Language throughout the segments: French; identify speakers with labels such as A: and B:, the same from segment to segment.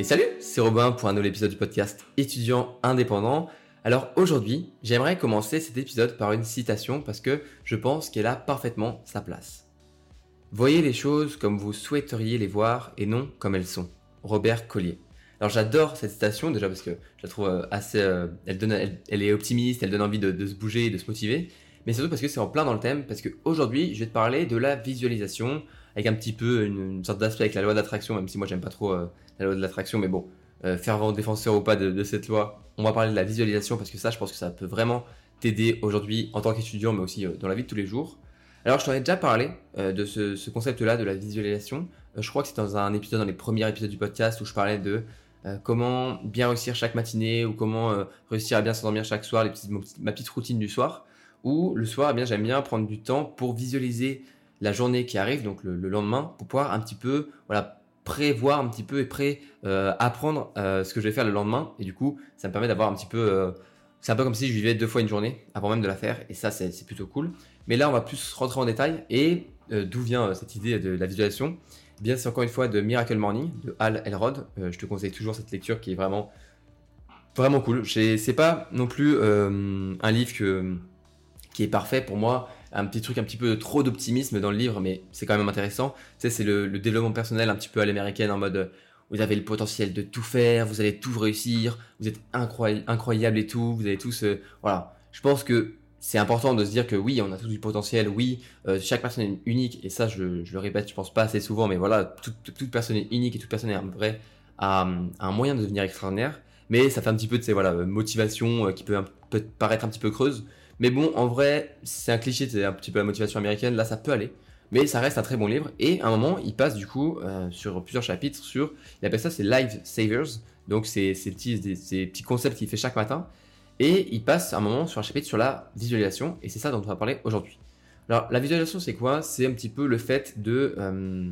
A: Et salut, c'est Robin pour un nouvel épisode du podcast étudiant indépendant. Alors aujourd'hui, j'aimerais commencer cet épisode par une citation parce que je pense qu'elle a parfaitement sa place. Voyez les choses comme vous souhaiteriez les voir et non comme elles sont. Robert Collier. Alors j'adore cette citation déjà parce que je la trouve euh, assez, euh, elle, est optimiste, elle donne envie de, se bouger de se motiver, mais surtout parce que c'est en plein dans le thème, parce qu'aujourd'hui je vais te parler de la visualisation avec un petit peu une, sorte d'aspect avec la loi d'attraction, même si moi j'aime pas trop euh, la loi de l'attraction, mais bon, fervent défenseur ou pas de, cette loi, on va parler de la visualisation parce que ça je pense que ça peut vraiment t'aider aujourd'hui en tant qu'étudiant, mais aussi dans la vie de tous les jours. Alors je t'en ai déjà parlé de ce, ce concept-là de la visualisation. je crois que c'est dans un épisode, dans les premiers épisodes du podcast où je parlais de euh, comment bien réussir chaque matinée ou comment euh, réussir à bien s'endormir chaque soir, les petites, ma petite routine du soir. Ou le soir, eh bien j'aime bien prendre du temps pour visualiser la journée qui arrive, donc le, lendemain, pour pouvoir un petit peu voilà prévoir un petit peu et pré euh, apprendre ce que je vais faire le lendemain. Et du coup, ça me permet d'avoir un petit peu c'est un peu comme si je vivais deux fois une journée avant même de la faire, et ça c'est plutôt cool. Mais là, on va plus rentrer en détail et d'où vient cette idée de la visualisation? Bien c'est encore une fois de Miracle Morning de Hal Elrod. Euh, je te conseille toujours cette lecture qui est vraiment vraiment cool. C'est pas non plus euh, un livre qui est parfait pour moi. Un petit truc un petit peu trop d'optimisme dans le livre, mais c'est quand même intéressant. Tu sais, c'est le, développement personnel un petit peu à l'américaine en mode vous avez le potentiel de tout faire, vous allez tout réussir, vous êtes incroyable et tout, vous avez tous. voilà. Je pense que c'est important de se dire que oui, on a tout du potentiel, oui, euh, chaque personne est unique, et ça, je, le répète, je pense pas assez souvent, mais voilà, toute, personne est unique et toute personne est un vrai, a, un moyen de devenir extraordinaire, mais ça fait un petit peu de ces voilà, motivation euh, qui peut, peut paraître un petit peu creuse, mais bon, en vrai, c'est un cliché, c'est un petit peu la motivation américaine, là, ça peut aller, mais ça reste un très bon livre, et à un moment, il passe du coup euh, sur plusieurs chapitres sur, il appelle ça, c'est Life Savers, donc ces petits, ces petits concepts qu'il fait chaque matin, et il passe un moment sur un chapitre sur la visualisation, et c'est ça dont on va parler aujourd'hui. Alors, la visualisation, c'est quoi? C'est un petit peu le fait de, euh,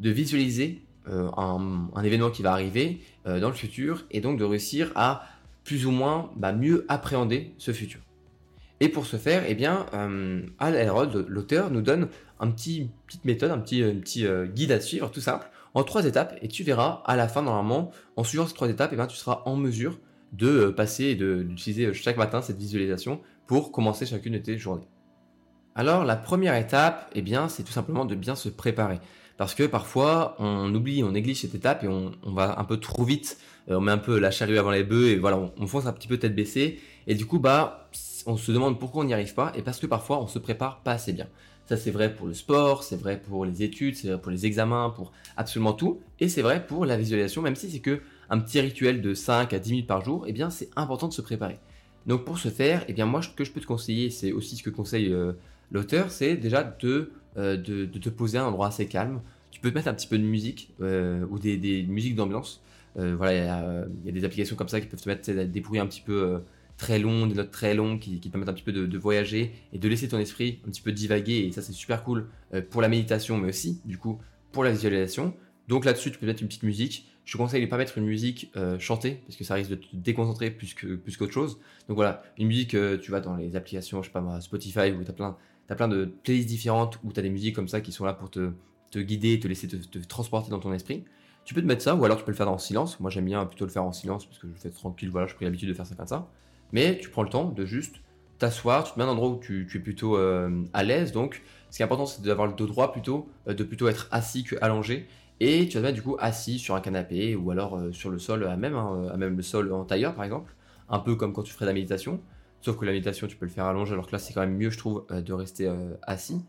A: de, visualiser euh, un, événement qui va arriver dans le futur, et donc de réussir à plus ou moins bah, mieux appréhender ce futur. Et pour ce faire, eh bien, Al Elrod, l'auteur, nous donne un petit, petite méthode, un petit, petit guide à suivre, tout simple, en trois étapes, et tu verras à la fin, normalement, en suivant ces trois étapes, eh tu seras en mesure de euh, passer et d'utiliser euh, chaque matin cette visualisation pour commencer chacune de tes journées. Alors la première étape, eh bien, c'est tout simplement de bien se préparer. Parce que parfois, on oublie, on néglige cette étape et on, va un peu trop vite, euh, on met un peu la charrue avant les bœufs et voilà, on, fonce un petit peu tête baissée. Et du coup, bah, on se demande pourquoi on n'y arrive pas et parce que parfois, on se prépare pas assez bien. Ça, c'est vrai pour le sport, c'est vrai pour les études, c'est vrai pour les examens, pour absolument tout. Et c'est vrai pour la visualisation, même si c'est que un petit rituel de 5 à 10 minutes par jour, eh bien c'est important de se préparer. Donc pour ce faire, eh bien moi ce que je peux te conseiller, c'est aussi ce que conseille euh, l'auteur, c'est déjà de, euh, de, te poser à un endroit assez calme. Tu peux te mettre un petit peu de musique euh, ou des, musiques d'ambiance. voilà, il y, a des applications comme ça qui peuvent te mettre des bruits un petit peu très longs, des notes très longues qui, te permettent un petit peu de, voyager et de laisser ton esprit un petit peu divaguer. Et ça c'est super cool pour la méditation, mais aussi du coup pour la visualisation. Donc là-dessus, tu peux mettre une petite musique. Je te conseille de ne pas mettre une musique euh, chantée, parce que ça risque de te déconcentrer plus que plus qu'autre chose. Donc voilà, une musique, euh, tu vas dans les applications, je sais pas Spotify, où tu as plein, as plein de playlists différentes, où tu as des musiques comme ça qui sont là pour te, te guider, te laisser te, transporter dans ton esprit. Tu peux te mettre ça, ou alors tu peux le faire en silence. Moi j'aime bien plutôt le faire en silence, parce que je le fais tranquille, voilà, j'ai pris l'habitude de faire ça comme ça. Mais tu prends le temps de juste t'asseoir, tu te mets un endroit où tu, es plutôt euh, à l'aise. Donc ce qui est important, c'est d'avoir le dos droit plutôt, de plutôt être assis que allongé et tu vas te mettre du coup assis sur un canapé ou alors euh, sur le sol à même, hein, à même le sol en tailleur par exemple, un peu comme quand tu ferais de la méditation. Sauf que la méditation, tu peux le faire allongé, alors que là, c'est quand même mieux, je trouve, euh, de rester euh, assis.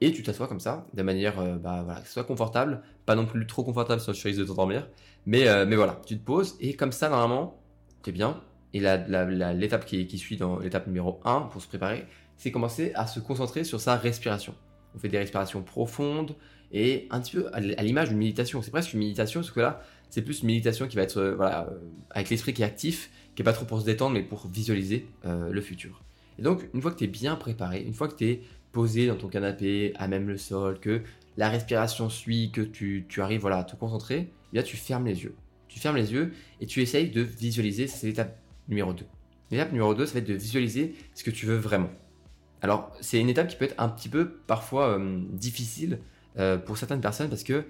A: Et tu t'assois comme ça, de manière, bah, voilà, que ce soit confortable, pas non plus trop confortable, sinon tu risques de t'endormir. Mais, mais voilà, tu te poses, et comme ça, normalement, es bien. Et l'étape qui, qui suit dans l'étape numéro 1 pour se préparer, c'est commencer à se concentrer sur sa respiration. On fait des respirations profondes, et un petit peu à l'image d'une méditation. C'est presque une méditation, parce que là, c'est plus une méditation qui va être euh, voilà, euh, avec l'esprit qui est actif, qui est pas trop pour se détendre, mais pour visualiser euh, le futur. Et donc, une fois que tu es bien préparé, une fois que tu es posé dans ton canapé, à même le sol, que la respiration suit, que tu, tu arrives voilà, à te concentrer, eh tu fermes les yeux. Tu fermes les yeux et tu essayes de visualiser, c'est l'étape numéro 2. L'étape numéro 2, ça va être de visualiser ce que tu veux vraiment. Alors, c'est une étape qui peut être un petit peu parfois difficile euh, pour certaines personnes parce que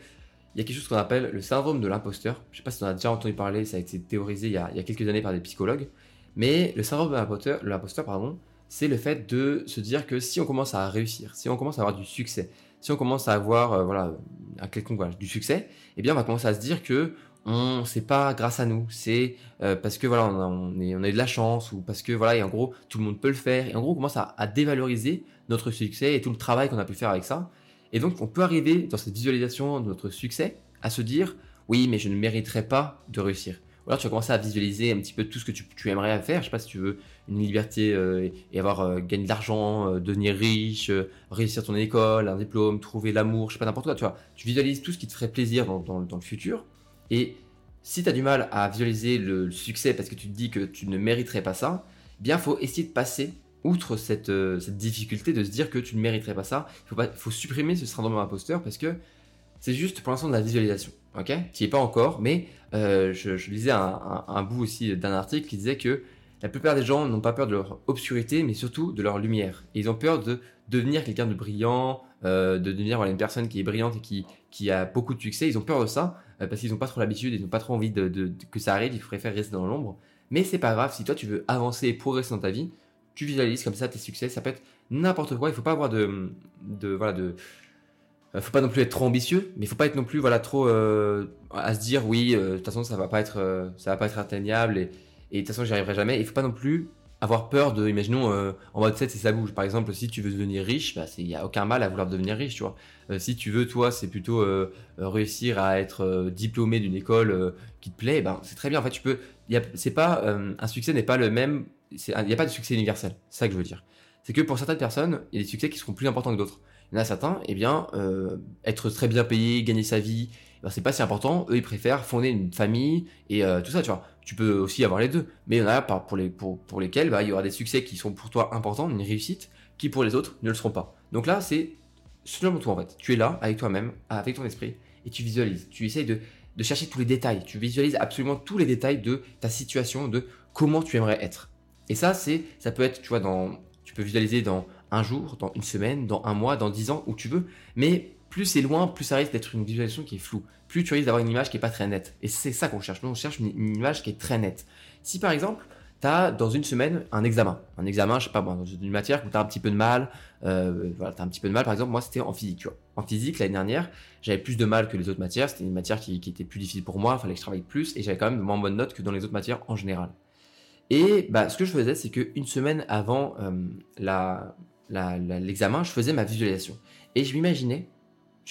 A: il y a quelque chose qu'on appelle le syndrome de l'imposteur. Je ne sais pas si on a déjà entendu parler, ça a été théorisé il y a, quelques années par des psychologues. Mais le syndrome de l'imposteur, pardon, c'est le fait de se dire que si on commence à réussir, si on commence à avoir du succès, si on commence à avoir euh, voilà, un quelconque du succès, eh bien on va commencer à se dire que on c'est pas grâce à nous, c'est euh, parce que voilà on a, a eu de la chance ou parce que voilà et en gros tout le monde peut le faire. Et en gros on commence à, dévaloriser notre succès et tout le travail qu'on a pu faire avec ça. Et donc on peut arriver dans cette visualisation de notre succès à se dire oui mais je ne mériterai pas de réussir. Ou alors tu vas commencer à visualiser un petit peu tout ce que tu, aimerais faire. Je sais pas si tu veux une liberté euh, et avoir euh, gagné de l'argent devenir riche réussir ton école un diplôme trouver l'amour je sais pas n'importe quoi tu vois. Tu visualises tout ce qui te ferait plaisir dans le futur et si tu as du mal à visualiser le, succès parce que tu te dis que tu ne mériterais pas ça, eh bien, faut essayer de passer outre euh, cette, difficulté de se dire que tu ne mériterais pas ça. Il faut, supprimer ce syndrome d'imposteur parce que c'est juste pour l'instant de la visualisation. Ok? Tu es pas encore, mais euh, je, lisais un, bout aussi d'un article qui disait que la plupart des gens n'ont pas peur de leur obscurité, mais surtout de leur lumière. Ils ont peur de devenir quelqu'un de brillant, euh, de devenir une personne qui est brillante et qui, qui a beaucoup de succès. Ils ont peur de ça parce qu'ils n'ont pas trop l'habitude, ils n'ont pas trop envie de, que ça arrive, ils préfèrent rester dans l'ombre. Mais c'est pas grave, si toi tu veux avancer et progresser dans ta vie, tu visualises comme ça tes succès. Ça peut être n'importe quoi, il faut pas avoir de. de voilà, de. Euh, faut pas non plus être trop ambitieux, mais il faut pas être non plus voilà trop à se dire oui de toute façon ça va pas être ça va pas être atteignable et, et de toute façon j'y arriverai jamais. Il faut pas non plus avoir peur de, imaginons, euh, en mode 7, c'est ça bouge. Par exemple, si tu veux devenir riche, bah, il n'y a aucun mal à vouloir devenir riche, tu vois. Euh, si tu veux, toi, c'est plutôt euh, réussir à être diplômé d'une école qui te plaît, ben, c'est très bien. En fait, tu peux, c'est pas, un succès n'est pas le même, il n'y a pas de succès universel. C'est ça que je veux dire. C'est que pour certaines personnes, il y a des succès qui seront plus importants que d'autres. Il y en a certains, eh bien, être très bien payé, gagner sa vie, ben, c'est pas si important. Eux, ils préfèrent fonder une famille et tout ça, tu vois tu peux aussi avoir les deux. Mais il y en a pour, les, pour, pour lesquels bah, il y aura des succès qui sont pour toi importants, une réussite, qui pour les autres ne le seront pas. Donc là, c'est seulement toi en fait. Tu es là avec toi-même, avec ton esprit, et tu visualises. Tu essayes de, de chercher tous les détails. Tu visualises absolument tous les détails de ta situation, de comment tu aimerais être. Et ça, c'est, ça peut être, tu vois, dans, tu peux visualiser dans un jour, dans une semaine, dans un mois, dans dix ans, où tu veux. Mais plus c'est loin, plus ça risque d'être une visualisation qui est floue. Plus tu risques d'avoir une image qui est pas très nette. Et c'est ça qu'on cherche. Nous, on cherche une, image qui est très nette. Si par exemple, tu as dans une semaine un examen, un examen, je sais pas, bon, dans une matière où tu as un petit peu de mal, euh, voilà, tu as un petit peu de mal, par exemple, moi c'était en physique. En physique, l'année dernière, j'avais plus de mal que les autres matières, c'était une matière qui, était plus difficile pour moi, il fallait que je travaille plus, et j'avais quand même moins bonnes notes que dans les autres matières en général. Et bah, ce que je faisais, c'est qu'une semaine avant euh, l'examen, je faisais ma visualisation. Et je m'imaginais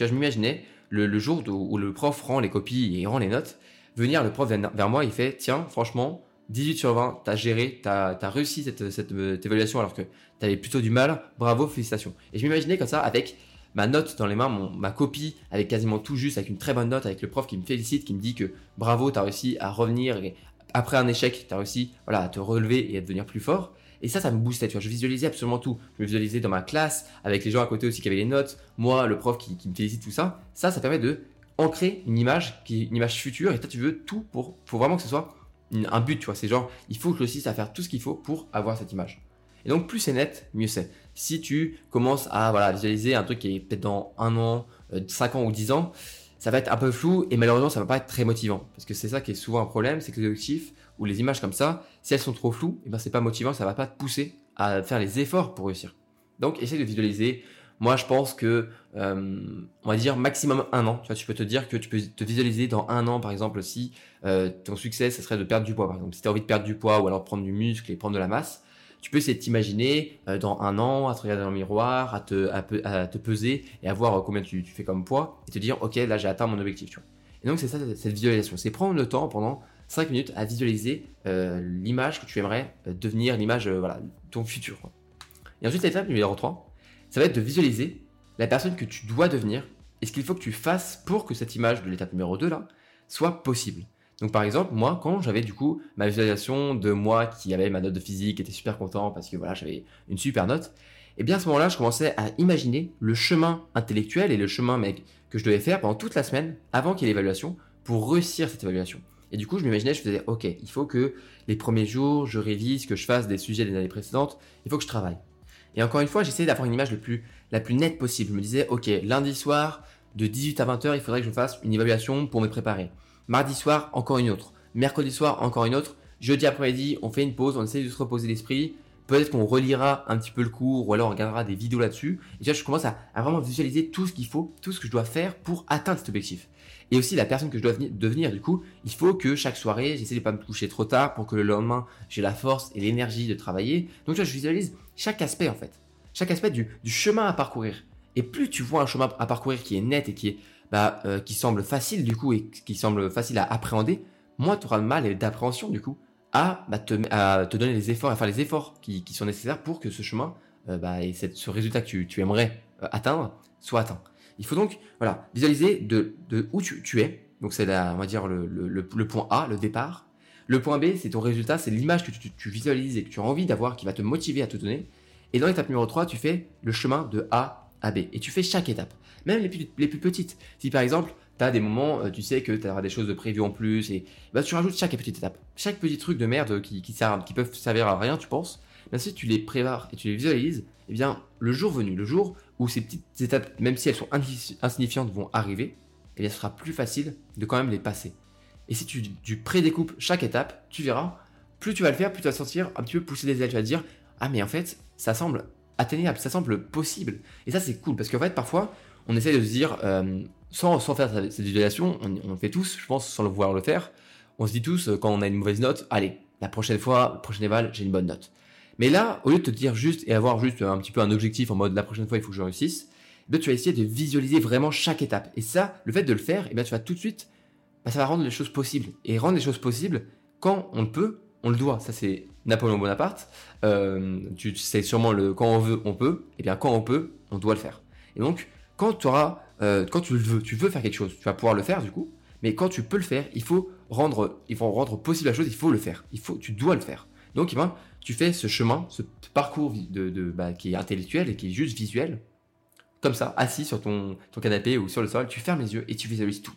A: je m'imaginais le, jour où, le prof rend les copies et rend les notes, venir le prof vers, moi, il fait Tiens, franchement, 18 sur 20, t'as géré, t'as as réussi cette, cette, évaluation alors que t'avais plutôt du mal, bravo, félicitations. Et je m'imaginais comme ça avec ma note dans les mains, ma copie avec quasiment tout juste, avec une très bonne note, avec le prof qui me félicite, qui me dit que bravo, t'as réussi à revenir et après un échec, t'as réussi voilà, à te relever et à devenir plus fort. Et ça, ça me boostait, tu vois. Je visualisais absolument tout. Je me visualisais dans ma classe, avec les gens à côté aussi qui avaient les notes, moi, le prof qui, me félicite, tout ça. Ça, ça permet de ancrer une image, qui une image future. Et toi, tu veux tout pour, pour vraiment que ce soit un but, tu vois. C'est genre, il faut que je réussisse à faire tout ce qu'il faut pour avoir cette image. Et donc, plus c'est net, mieux c'est. Si tu commences à voilà, visualiser un truc qui est peut-être dans un an, euh, cinq ans ou dix ans, ça va être un peu flou et malheureusement, ça va pas être très motivant. Parce que c'est ça qui est souvent un problème, c'est que les objectifs ou les images comme ça, si elles sont trop floues, et eh ben c'est pas motivant, ça va pas te pousser à faire les efforts pour réussir. Donc essaye de visualiser. Moi je pense que euh, on va dire maximum un an. Tu vois, tu peux te dire que tu peux te visualiser dans un an par exemple si euh, ton succès ce serait de perdre du poids par exemple. Si tu as envie de perdre du poids ou alors prendre du muscle et prendre de la masse, tu peux essayer de t'imaginer euh, dans un an à te regarder dans le miroir, à te, à, te peser et à voir combien tu, tu, fais comme poids et te dire ok là j'ai atteint mon objectif. Tu vois. Et donc c'est ça cette visualisation, c'est prendre le temps pendant 5 minutes à visualiser euh, l'image que tu aimerais euh, devenir, l'image, euh, voilà, ton futur. Et ensuite, l'étape numéro 3, ça va être de visualiser la personne que tu dois devenir et ce qu'il faut que tu fasses pour que cette image de l'étape numéro 2 là soit possible. Donc par exemple, moi, quand j'avais du coup ma visualisation de moi qui avait ma note de physique, était super content parce que voilà, j'avais une super note, et eh bien à ce moment-là, je commençais à imaginer le chemin intellectuel et le chemin mec que je devais faire pendant toute la semaine avant qu'il y ait l'évaluation pour réussir cette évaluation. Et du coup, je m'imaginais, je faisais, ok, il faut que les premiers jours, je révise, que je fasse des sujets des années précédentes, il faut que je travaille. Et encore une fois, j'essayais d'avoir une image la plus nette possible. Je me disais, ok, lundi soir, de 18 à 20 heures, il faudrait que je fasse une évaluation pour me préparer. Mardi soir, encore une autre. Mercredi soir, encore une autre. Jeudi après-midi, on fait une pause, on essaie de se reposer l'esprit. Peut-être qu'on relira un petit peu le cours ou alors on regardera des vidéos là-dessus. Et vois, je commence à, vraiment visualiser tout ce qu'il faut, tout ce que je dois faire pour atteindre cet objectif. Et aussi la personne que je dois devenir, du coup, il faut que chaque soirée, j'essaie de pas me coucher trop tard pour que le lendemain, j'ai la force et l'énergie de travailler. Donc vois, je visualise chaque aspect en fait. Chaque aspect du, chemin à parcourir. Et plus tu vois un chemin à parcourir qui est net et qui est bah, euh, qui semble facile du coup et qui semble facile à appréhender, moins tu auras de mal et d'appréhension du coup à, bah, te, à te donner les efforts, à faire les efforts qui, qui sont nécessaires pour que ce chemin euh, bah, et ce résultat que tu, tu aimerais euh, atteindre soit atteint. Il faut donc voilà, visualiser de, de où tu, tu es. Donc c'est on va dire le, le, le, point A, le départ. Le point B, c'est ton résultat, c'est l'image que tu, tu, visualises et que tu as envie d'avoir qui va te motiver à te donner. Et dans l'étape numéro 3, tu fais le chemin de A à B. Et tu fais chaque étape, même les plus, les plus petites. Si par exemple, tu as des moments, euh, tu sais que tu auras des choses de prévues en plus, et bah, tu rajoutes chaque petite étape. Chaque petit truc de merde qui, qui, sert, qui peuvent servir à rien, tu penses, mais si tu les prépares et tu les visualises, eh bien, le jour venu, le jour où ces petites étapes, même si elles sont insignifiantes, vont arriver, eh bien, ce sera plus facile de quand même les passer. Et si tu, tu prédécoupes chaque étape, tu verras, plus tu vas le faire, plus tu vas sentir un petit peu pousser des ailes. Tu vas te dire, ah, mais en fait, ça semble atteignable, ça semble possible. Et ça, c'est cool parce qu'en fait, parfois, on essaie de se dire, euh, sans, faire cette visualisation, on, on, fait tous, je pense, sans le vouloir le faire, on se dit tous, euh, quand on a une mauvaise note, allez, la prochaine fois, la prochaine éval, j'ai une bonne note. Mais là, au lieu de te dire juste et avoir juste un petit peu un objectif en mode la prochaine fois, il faut que je réussisse, eh tu vas essayer de visualiser vraiment chaque étape. Et ça, le fait de le faire, eh bien, tu vas tout de suite, bah, ça va rendre les choses possibles. Et rendre les choses possibles, quand on le peut, on le doit. Ça, c'est Napoléon Bonaparte. Euh, tu, sais sûrement le quand on veut, on peut. Et eh bien, quand on peut, on doit le faire. Et donc, quand tu auras, euh, quand tu le veux, tu veux faire quelque chose, tu vas pouvoir le faire du coup. Mais quand tu peux le faire, il faut rendre, il faut rendre possible la chose. Il faut le faire. Il faut, tu dois le faire. Donc, eh ben, tu fais ce chemin, ce parcours de, bah, qui est intellectuel et qui est juste visuel, comme ça, assis sur ton, ton canapé ou sur le sol, tu fermes les yeux et tu visualises tout.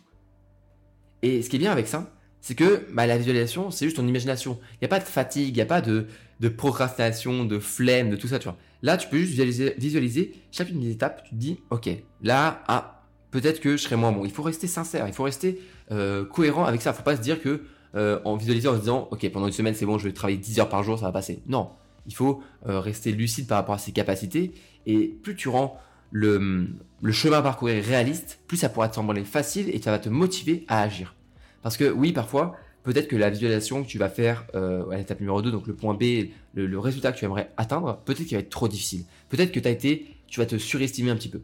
A: Et ce qui est bien avec ça, c'est que bah, la visualisation, c'est juste ton imagination. Il n'y a pas de fatigue, il n'y a pas de, procrastination, de flemme, de tout ça, tu vois. Là, tu peux juste visualiser, visualiser chacune des étapes. Tu te dis, ok, là, ah, peut-être que je serai moins bon. Il faut rester sincère, il faut rester euh, cohérent avec ça. Il ne faut pas se dire que euh, en visualisant en se disant ok pendant une semaine c'est bon je vais travailler 10 heures par jour ça va passer non il faut euh, rester lucide par rapport à ses capacités et plus tu rends le, le chemin à parcourir réaliste plus ça pourra te sembler facile et ça va te motiver à agir parce que oui parfois peut-être que la visualisation que tu vas faire euh, à l'étape numéro 2 donc le point B le, résultat que tu aimerais atteindre peut-être qu'il va être trop difficile peut-être que as été tu vas te surestimer un petit peu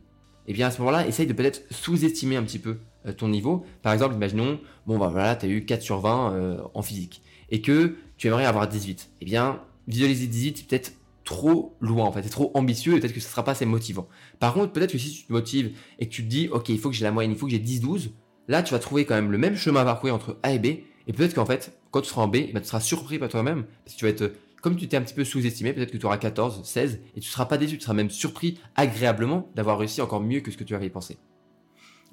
A: et bien à ce moment-là, essaye de peut-être sous-estimer un petit peu euh, ton niveau. Par exemple, imaginons, bon bah voilà, tu as eu 4 sur 20 euh, en physique et que tu aimerais avoir 18. Eh bien, visualiser 18, c'est peut-être trop loin en fait, c'est trop ambitieux et peut-être que ce sera pas assez motivant. Par contre, peut-être que si tu te motives et que tu te dis, ok, il faut que j'ai la moyenne, il faut que j'ai 10-12, là tu vas trouver quand même le même chemin à parcourir entre A et B et peut-être qu'en fait, quand tu seras en B, ben, tu seras surpris par toi-même parce que tu vas être comme tu t'es un petit peu sous-estimé, peut-être que tu auras 14, 16, et tu ne seras pas déçu, tu seras même surpris agréablement d'avoir réussi encore mieux que ce que tu avais pensé.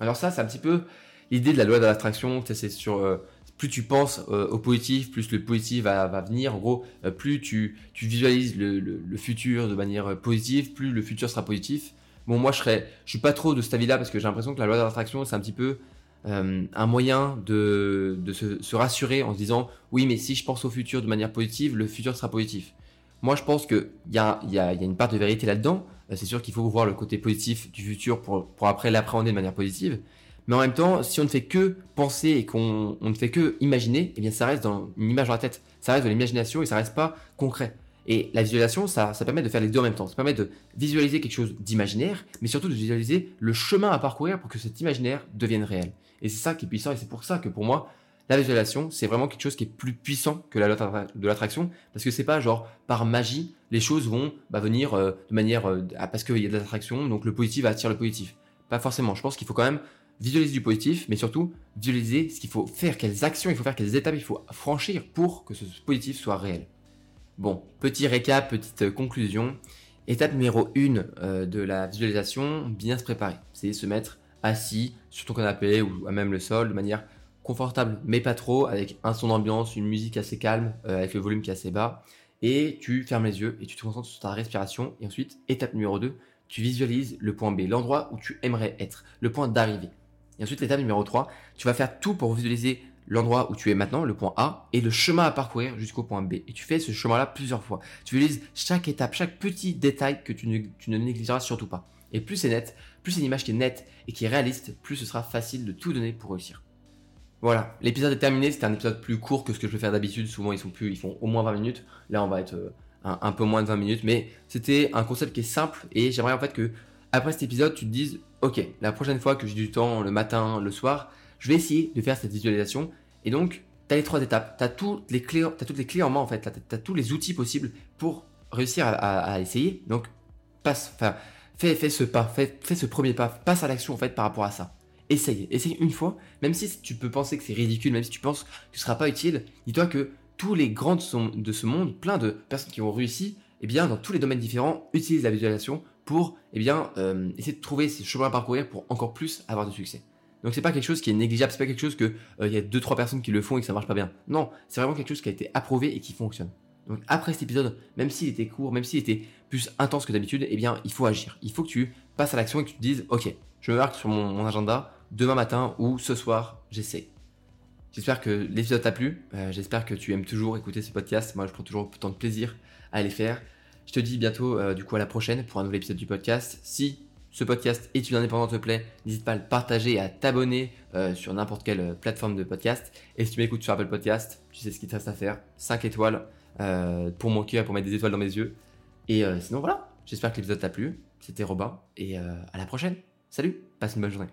A: Alors ça, c'est un petit peu l'idée de la loi de l'attraction, c'est sur... Euh, plus tu penses euh, au positif, plus le positif va, venir. En gros, euh, plus tu, visualises le, futur de manière positive, plus le futur sera positif. Bon, moi, je serais, je suis pas trop de cet avis-là parce que j'ai l'impression que la loi de l'attraction, c'est un petit peu euh, un moyen de, se, rassurer en se disant oui mais si je pense au futur de manière positive, le futur sera positif. Moi je pense qu'il y a, une part de vérité là-dedans. Euh, c'est sûr qu'il faut voir le côté positif du futur pour, après l'appréhender de manière positive. Mais en même temps, si on ne fait que penser et qu'on ne fait que imaginer, eh bien ça reste une image dans la tête. Ça reste de l'imagination et ça reste pas concret. Et la visualisation, ça permet de faire les deux en même temps. Ça permet de visualiser quelque chose d'imaginaire, mais surtout de visualiser le chemin à parcourir pour que cet imaginaire devienne réel. Et c'est ça qui est puissant, et c'est pour ça que pour moi, la visualisation, c'est vraiment quelque chose qui est plus puissant que la loi de l'attraction, parce que c'est pas genre par magie, les choses vont bah, venir euh, de manière euh, ah, parce qu'il y a de l'attraction, donc le positif attire le positif. Pas forcément. Je pense qu'il faut quand même visualiser du positif, mais surtout visualiser ce qu'il faut faire, quelles actions il faut faire, quelles étapes il faut franchir pour que ce positif soit réel. Bon, petit récap, petite euh, conclusion. Étape numéro 1 de la visualisation, bien se préparer. C'est se mettre assis sur ton canapé ou à même le sol de manière confortable mais pas trop avec un son d'ambiance, une musique assez calme euh, avec le volume qui est assez bas et tu fermes les yeux et tu te concentres sur ta respiration et ensuite étape numéro 2 tu visualises le point B, l'endroit où tu aimerais être, le point d'arrivée. Et ensuite, l'étape numéro 3, tu vas faire tout pour visualiser l'endroit où tu es maintenant, le point A, et le chemin à parcourir jusqu'au point B. Et tu fais ce chemin-là plusieurs fois. Tu visualises chaque étape, chaque petit détail que tu ne, tu ne négligeras surtout pas. Et plus c'est net, plus c'est une image qui est nette et qui est réaliste, plus ce sera facile de tout donner pour réussir. Voilà, l'épisode est terminé. C'était un épisode plus court que ce que je peux faire d'habitude. Souvent, ils sont plus, ils font au moins 20 minutes. Là, on va être euh, un, peu moins de 20 minutes. Mais c'était un concept qui est simple et j'aimerais en fait que après cet épisode, tu te dises, ok, la prochaine fois que j'ai du temps, le matin, le soir, je vais essayer de faire cette visualisation. Et donc, tu as les trois étapes. Tu as, toutes as toutes les clés en main en fait. Tu as, tous les outils possibles pour réussir à, essayer. Donc, passe, enfin, fais, ce pas, fais, fais ce premier pas, passe à l'action en fait par rapport à ça essaye. Essaye une fois, même si tu peux penser que c'est ridicule, même si tu penses que ce sera pas utile, dis-toi que tous les grands de ce monde, plein de personnes qui ont réussi, eh bien, dans tous les domaines différents, utilisent la visualisation pour eh bien, euh, essayer de trouver ces chemins à parcourir pour encore plus avoir du succès. Donc c'est pas quelque chose qui est négligeable, c'est pas quelque chose que euh, il y a deux trois personnes qui le font et que ça marche pas bien. Non, c'est vraiment quelque chose qui a été approuvé et qui fonctionne. Donc après cet épisode, même s'il était court, même s'il était plus intense que d'habitude, eh bien il faut agir. Il faut que tu passes à l'action et que tu te dises, ok, je me marque sur mon agenda, demain matin ou ce soir, j'essaie. J'espère que l'épisode t'a plu. Euh, j'espère que tu aimes toujours écouter ce podcast. Moi, je prends toujours autant de plaisir à les faire. Je te dis bientôt, euh, du coup, à la prochaine pour un nouvel épisode du podcast. Si ce podcast Études indépendant te plaît, n'hésite pas à le partager et à t'abonner euh, sur n'importe quelle plateforme de podcast. Et si tu m'écoutes sur Apple Podcast, tu sais ce qu'il te reste à faire. 5 étoiles pour mon cœur, pour mettre des étoiles dans mes yeux. Et sinon, voilà. J'espère que l'épisode t'a plu. C'était Robin. Et à la prochaine. Salut. Passe une bonne journée.